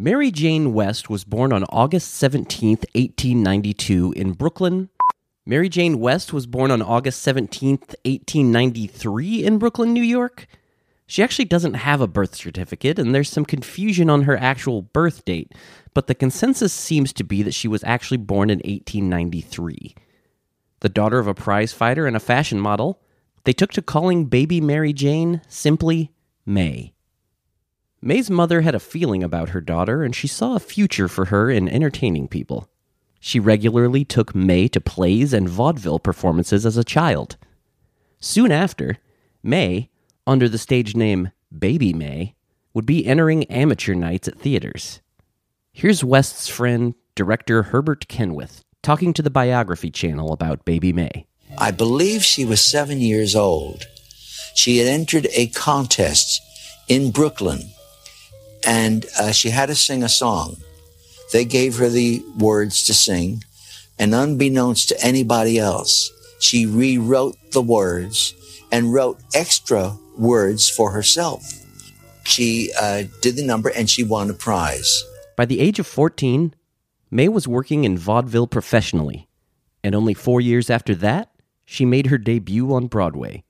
Mary Jane West was born on August 17, 1892, in Brooklyn. Mary Jane West was born on August 17, 1893, in Brooklyn, New York. She actually doesn't have a birth certificate, and there's some confusion on her actual birth date, but the consensus seems to be that she was actually born in 1893. The daughter of a prize fighter and a fashion model, they took to calling baby Mary Jane simply Mae. Mae's mother had a feeling about her daughter, and she saw a future for her in entertaining people. She regularly took Mae to plays and vaudeville performances as a child. Soon after, Mae, under the stage name Baby Mae, would be entering amateur nights at theaters. Here's West's friend, director Herbert Kenwith, talking to the Biography Channel about Baby Mae. I believe she was seven years old. She had entered a contest in Brooklyn and uh, she had to sing a song. They gave her the words to sing, and unbeknownst to anybody else, she rewrote the words and wrote extra words for herself. She uh, did the number and she won a prize. By the age of 14, Mae was working in vaudeville professionally, and only four years after that, she made her debut on Broadway.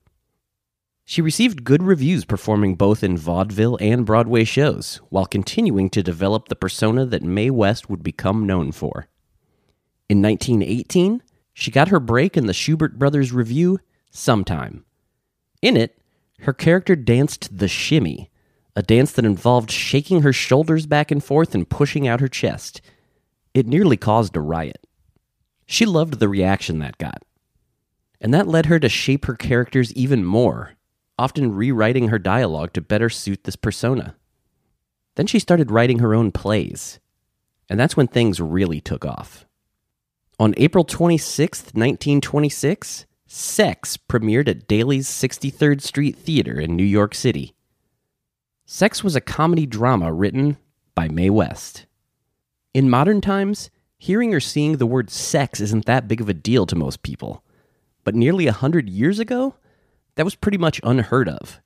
She received good reviews performing both in vaudeville and Broadway shows, while continuing to develop the persona that Mae West would become known for. In 1918, she got her break in the Shubert Brothers revue, Sometime. In it, her character danced the shimmy, a dance that involved shaking her shoulders back and forth and pushing out her chest. It nearly caused a riot. She loved the reaction that got. And that led her to shape her characters even more often rewriting her dialogue to better suit this persona. Then she started writing her own plays, and that's when things really took off. On April 26, 1926, Sex premiered at Daly's 63rd Street Theater in New York City. Sex was a comedy drama written by Mae West. In modern times, hearing or seeing the word sex isn't that big of a deal to most people. But nearly a hundred years ago, that was pretty much unheard of.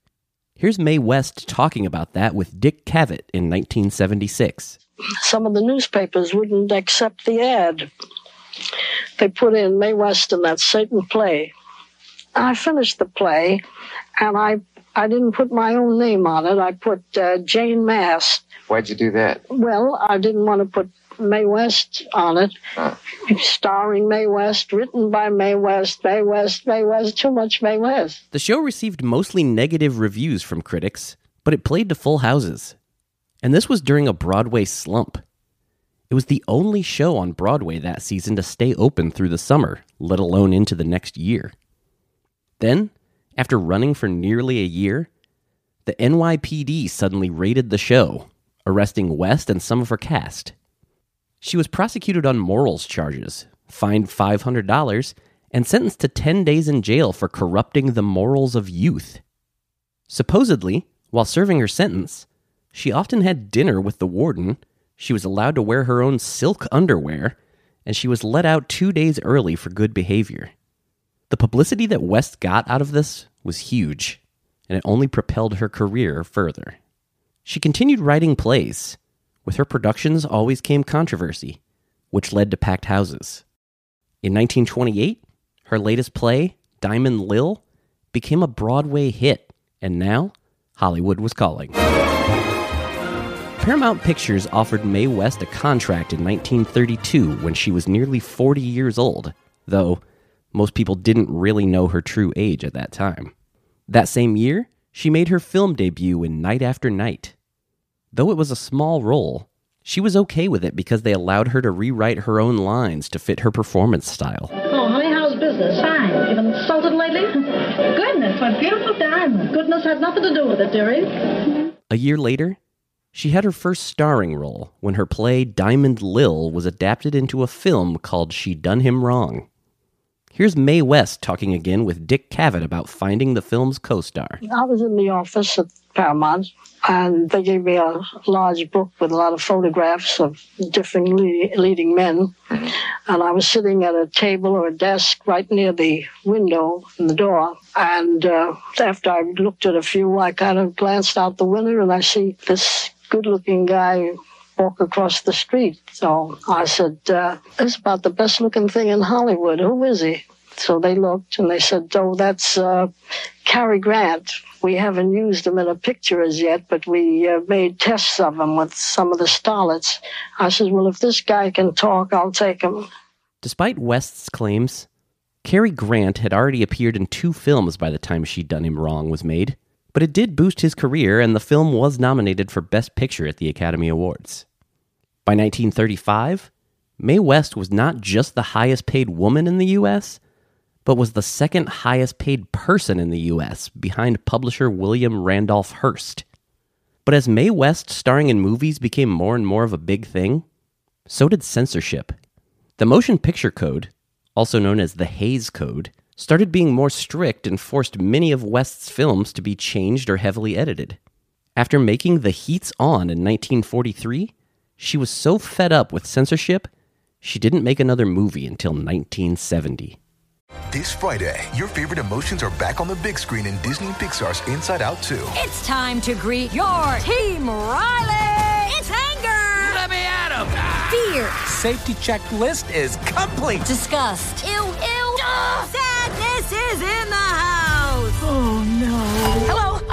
Here's Mae West talking about that with Dick Cavett in 1976. Some of the newspapers wouldn't accept the ad. They put in Mae West in that Satan play. I finished the play, and I I didn't put my own name on it. I put uh, Jane Mast. Why'd you do that? Well, I didn't want to put Mae West on it, ah. starring Mae West, written by Mae West, Mae West, Mae West, too much Mae West. The show received mostly negative reviews from critics, but it played to full houses. And this was during a Broadway slump. It was the only show on Broadway that season to stay open through the summer, let alone into the next year. Then, after running for nearly a year, the NYPD suddenly raided the show, arresting West and some of her cast. She was prosecuted on morals charges, fined $500, and sentenced to 10 days in jail for corrupting the morals of youth. Supposedly, while serving her sentence, she often had dinner with the warden, she was allowed to wear her own silk underwear, and she was let out two days early for good behavior. The publicity that West got out of this was huge, and it only propelled her career further. She continued writing plays, with her productions always came controversy, which led to packed houses. In 1928, her latest play, Diamond Lil, became a Broadway hit, and now Hollywood was calling. Paramount Pictures offered Mae West a contract in 1932 when she was nearly 40 years old, though most people didn't really know her true age at that time. That same year, she made her film debut in Night After Night, Though it was a small role, she was okay with it because they allowed her to rewrite her own lines to fit her performance style. Oh, honey, how's business? Fine. You been insulted lately? Goodness, what beautiful diamonds. Goodness had nothing to do with it, dearie. A year later, She had her first starring role when her play Diamond Lil was adapted into a film called She Done Him Wrong. Here's Mae West talking again with Dick Cavett about finding the film's co star. I was in the office at Paramount, and they gave me a large book with a lot of photographs of different le- leading men. And I was sitting at a table or a desk right near the window and the door. And uh, after I looked at a few, I kind of glanced out the window and I see this good looking guy walk across the street. So I said, uh, is about the best looking thing in Hollywood. Who is he? So they looked and they said, Oh, that's uh, Cary Grant. We haven't used him in a picture as yet, but we uh, made tests of him with some of the starlets. I said, Well, if this guy can talk, I'll take him. Despite West's claims, Cary Grant had already appeared in two films by the time She'd Done Him Wrong was made, but it did boost his career, and the film was nominated for Best Picture at the Academy Awards. By 1935, Mae West was not just the highest paid woman in the U.S., but was the second highest paid person in the U.S., behind publisher William Randolph Hearst. But as Mae West starring in movies became more and more of a big thing, so did censorship. The Motion Picture Code, also known as the Hays Code, started being more strict and forced many of West's films to be changed or heavily edited. After making The Heat's On in 1943, she was so fed up with censorship, she didn't make another movie until 1970. This Friday, your favorite emotions are back on the big screen in Disney Pixar's Inside Out 2. It's time to greet your team, Riley! It's anger! Let me at him! Fear! Safety checklist is complete. Disgust! Ew, ew! Sadness is in the house! Oh no. Hello,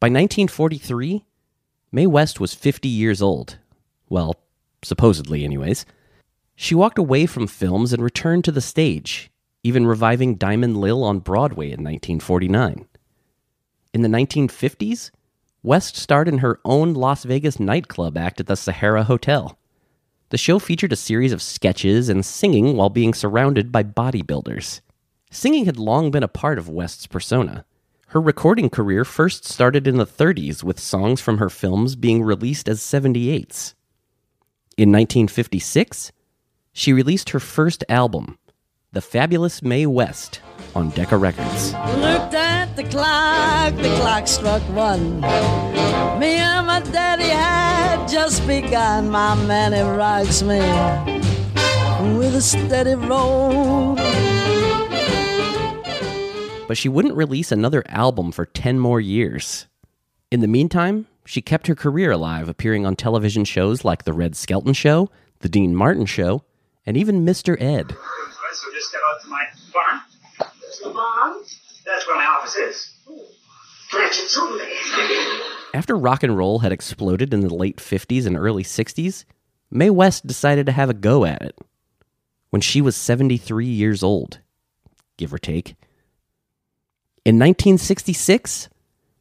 By 1943, Mae West was 50 years old. Well, supposedly, anyways. She walked away from films and returned to the stage, even reviving Diamond Lil on Broadway in 1949. In the 1950s, West starred in her own Las Vegas nightclub act at the Sahara Hotel. The show featured a series of sketches and singing while being surrounded by bodybuilders. Singing had long been a part of West's persona. Her recording career first started in the 30s with songs from her films being released as 78s. In 1956, she released her first album, The Fabulous Mae West, on Decca Records. Looked at the clock, the clock struck one. Me and my daddy had just begun. My man, he rocks me with a steady roll. But she wouldn't release another album for 10 more years. In the meantime, she kept her career alive, appearing on television shows like The Red Skelton Show, The Dean Martin Show, and even Mr. Ed. So just step out to my barn. There's the barn? That's where my office is. Blanchett's. After rock and roll had exploded in the late 50s and early 60s, Mae West decided to have a go at it. When she was 73 years old, give or take. In 1966,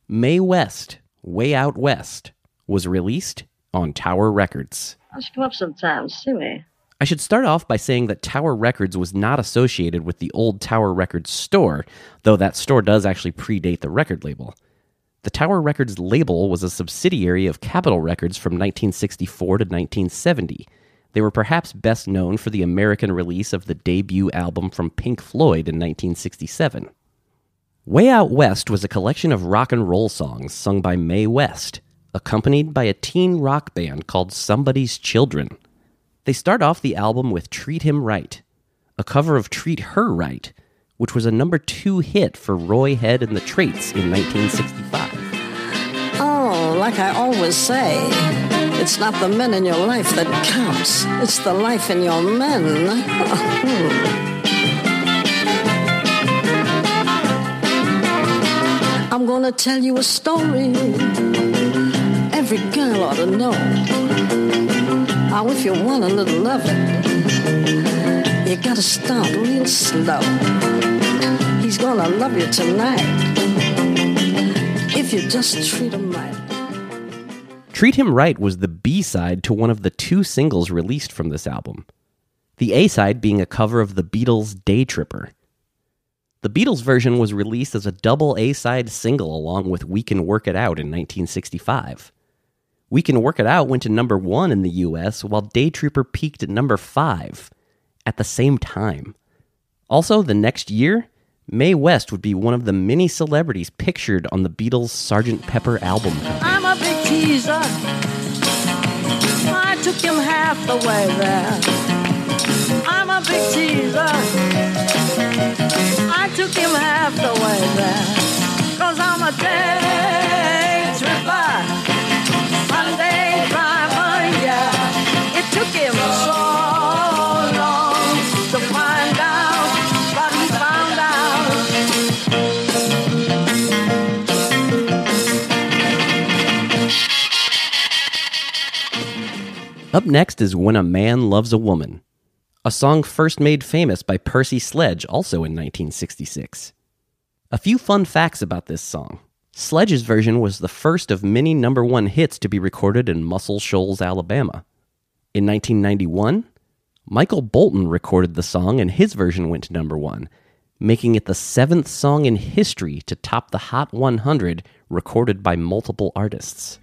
Mae West, Way Out West, was released on Tower Records. I should come up sometimes, see me. I should start off by saying that Tower Records was not associated with the old Tower Records store, though that store does actually predate the record label. The Tower Records label was a subsidiary of Capitol Records from 1964 to 1970. They were perhaps best known for the American release of the debut album from Pink Floyd in 1967. Way Out West was a collection of rock and roll songs sung by Mae West, accompanied by a teen rock band called Somebody's Children. They start off the album with Treat Him Right, a cover of Treat Her Right, which was a number two hit for Roy Head and the Traits in 1965. Oh, like I always say, it's not the men in your life that counts, it's the life in your men. Hmm. I'm gonna tell you a story every girl ought to know. Now, if you want a little loving, you gotta start real slow. He's gonna love you tonight if you just treat him right. Treat Him Right was the B side to one of the two singles released from this album. The A side being a cover of the Beatles' Day Tripper. The Beatles version was released as a double A side single along with We Can Work It Out in 1965. We Can Work It Out went to number one in the US, while Day Tripper peaked at number five at the same time. Also, the next year, Mae West would be one of the many celebrities pictured on the Beatles' Sgt. Pepper album cover. I'm a big teaser. I took him half the way there. I'm a big teaser. I took him half the way there. Cause I'm a day tripper. Sunday driver, yeah. It took him so long to find out, but he found out. Up next is When a Man Loves a Woman, a song first made famous by Percy Sledge, also in 1966. A few fun facts about this song. Sledge's version was the first of many number one hits to be recorded in Muscle Shoals, Alabama. In 1991, Michael Bolton recorded the song and his version went to number one, making it the seventh song in history to top the Hot 100 recorded by multiple artists.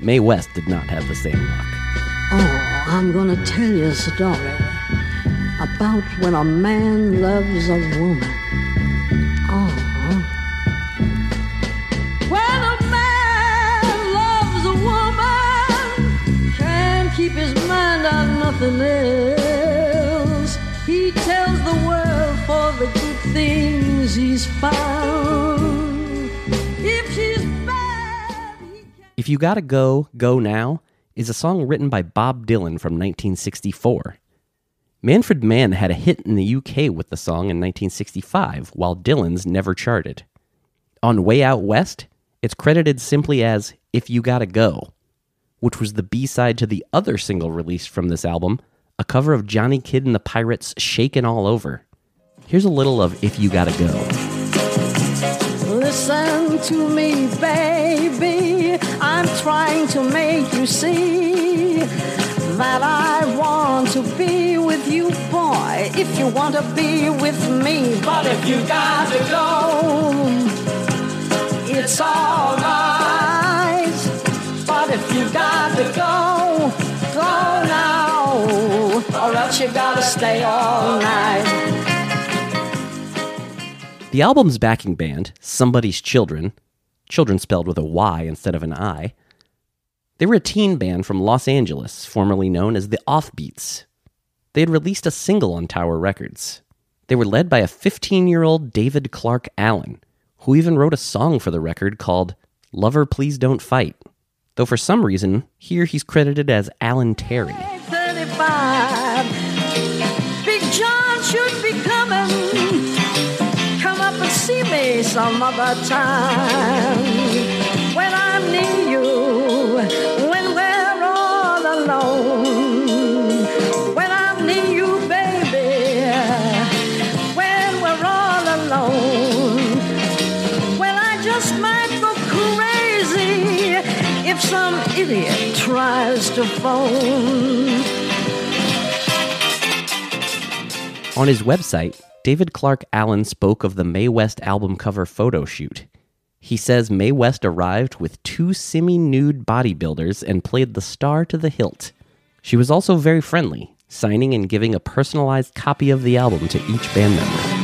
Mae West did not have the same luck. Oh, I'm gonna tell you a story about when a man loves a woman. Oh. When a man loves a woman, can't keep his mind on nothing else. He tells the world for the good things he's found. If she's bad, If You Gotta Go, Go Now is a song written by Bob Dylan from 1964. Manfred Mann had a hit in the UK with the song in 1965, while Dylan's never charted. On Way Out West, it's credited simply as If You Gotta Go, which was the B side to the other single released from this album, a cover of Johnny Kidd and the Pirates' Shakin' All Over. Here's a little of If You Gotta Go. Listen to me, baby. I'm trying to make you see that I want to be with you, boy. If you want to be with me, but if you gotta go, it's alright. But if you gotta go, go now, or else you gotta stay all night. The album's backing band, Somebody's Children, children spelled with a Y instead of an I, they were a teen band from Los Angeles, formerly known as the Offbeats. They had released a single on Tower Records. They were led by a 15 year old David Clark Allen, who even wrote a song for the record called Lover Please Don't Fight. Though for some reason, here he's credited as Alan Terry. Some other time. When I'm near you, On his website, David Clark Allen spoke of the Mae West album cover photo shoot. He says Mae West arrived with two semi nude bodybuilders and played the star to the hilt. She was also very friendly, signing and giving a personalized copy of the album to each band member.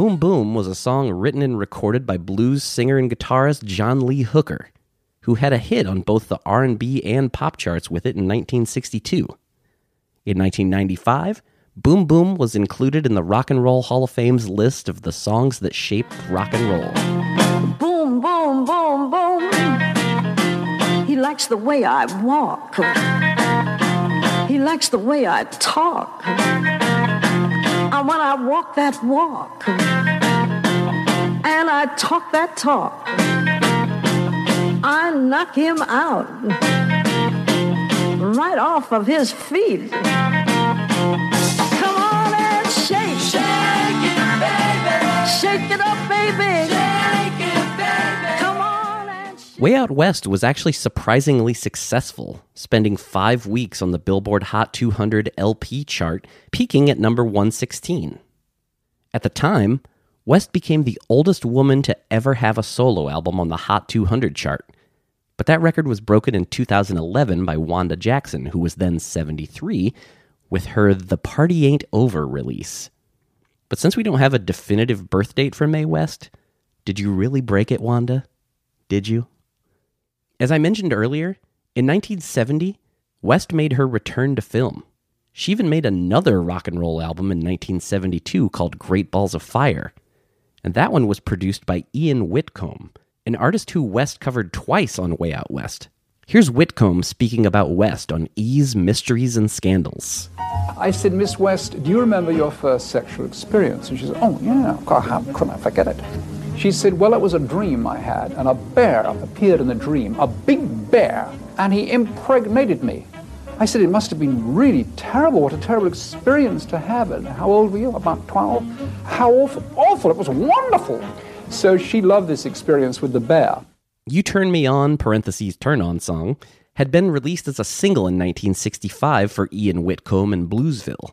Boom Boom was a song written and recorded by blues singer and guitarist John Lee Hooker, who had a hit on both the R&B and pop charts with it in 1962. In 1995, Boom Boom was included in the Rock and Roll Hall of Fame's list of the songs that shaped rock and roll. Boom, boom, boom, boom. He likes the way I walk. He likes the way I talk. And when I walk that walk, and I talk that talk, I knock him out right off of his feet. Come on and shake. Shake it, baby. Shake it up, baby. Shake Way Out West was actually surprisingly successful, spending five weeks on the Billboard Hot 200 LP chart, peaking at number 116. At the time, West became the oldest woman to ever have a solo album on the Hot 200 chart. But that record was broken in 2011 by Wanda Jackson, who was then 73, with her The Party Ain't Over release. But since we don't have a definitive birth date for Mae West, did you really break it, Wanda? Did you? As I mentioned earlier, in 1970, West made her return to film. She even made another rock and roll album in 1972 called Great Balls of Fire. And that one was produced by Ian Whitcomb, an artist who West covered twice on Way Out West. Here's Whitcomb speaking about West on E's Mysteries and Scandals. I said, Miss West, do you remember your first sexual experience? And she said, Oh, yeah, God, how could I forget it? She said, Well, it was a dream I had, and a bear appeared in the dream, a big bear, and he impregnated me. I said, It must have been really terrible. What a terrible experience to have. And how old were you? About 12? How awful. Awful. It was wonderful. So she loved this experience with the bear. You Turn Me On, parentheses, Turn On song, had been released as a single in 1965 for Ian Whitcomb and Bluesville.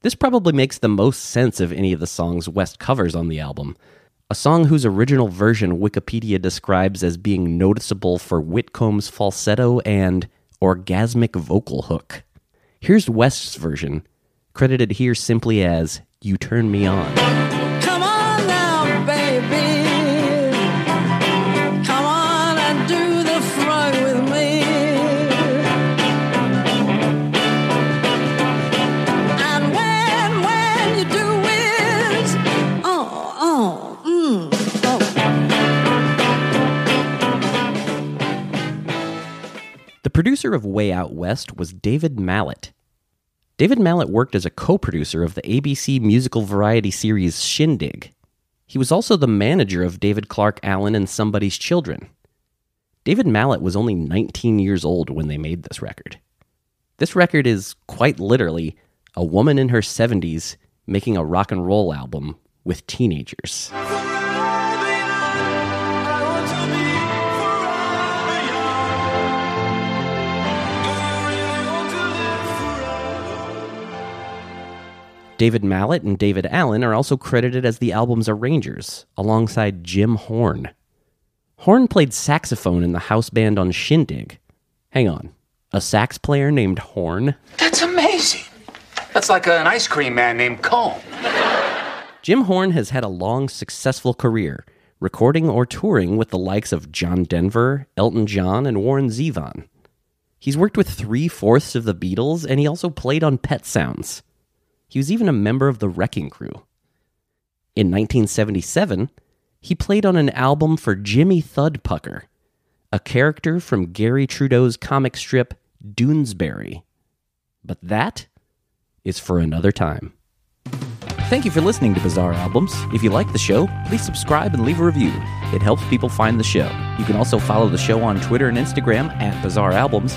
This probably makes the most sense of any of the songs West covers on the album. A song whose original version Wikipedia describes as being noticeable for Whitcomb's falsetto and orgasmic vocal hook. Here's West's version, credited here simply as You Turn Me On. Producer of Way Out West was David Mallet. David Mallet worked as a co producer of the ABC musical variety series Shindig. He was also the manager of David Clark Allen and Somebody's Children. David Mallet was only 19 years old when they made this record. This record is quite literally a woman in her 70s making a rock and roll album with teenagers. David Mallet and David Allen are also credited as the album's arrangers, alongside Jim Horn. Horn played saxophone in the house band on Shindig. Hang on, a sax player named Horn? That's amazing. That's like an ice cream man named Cone. Jim Horn has had a long, successful career, recording or touring with the likes of John Denver, Elton John, and Warren Zevon. He's worked with three fourths of the Beatles, and he also played on Pet Sounds. He was even a member of the Wrecking Crew. In 1977, he played on an album for Jimmy Thudpucker, a character from Garry Trudeau's comic strip Doonesbury. But that is for another time. Thank you for listening to Bizarre Albums. If you like the show, please subscribe and leave a review. It helps people find the show. You can also follow the show on Twitter and Instagram at Bizarre Albums,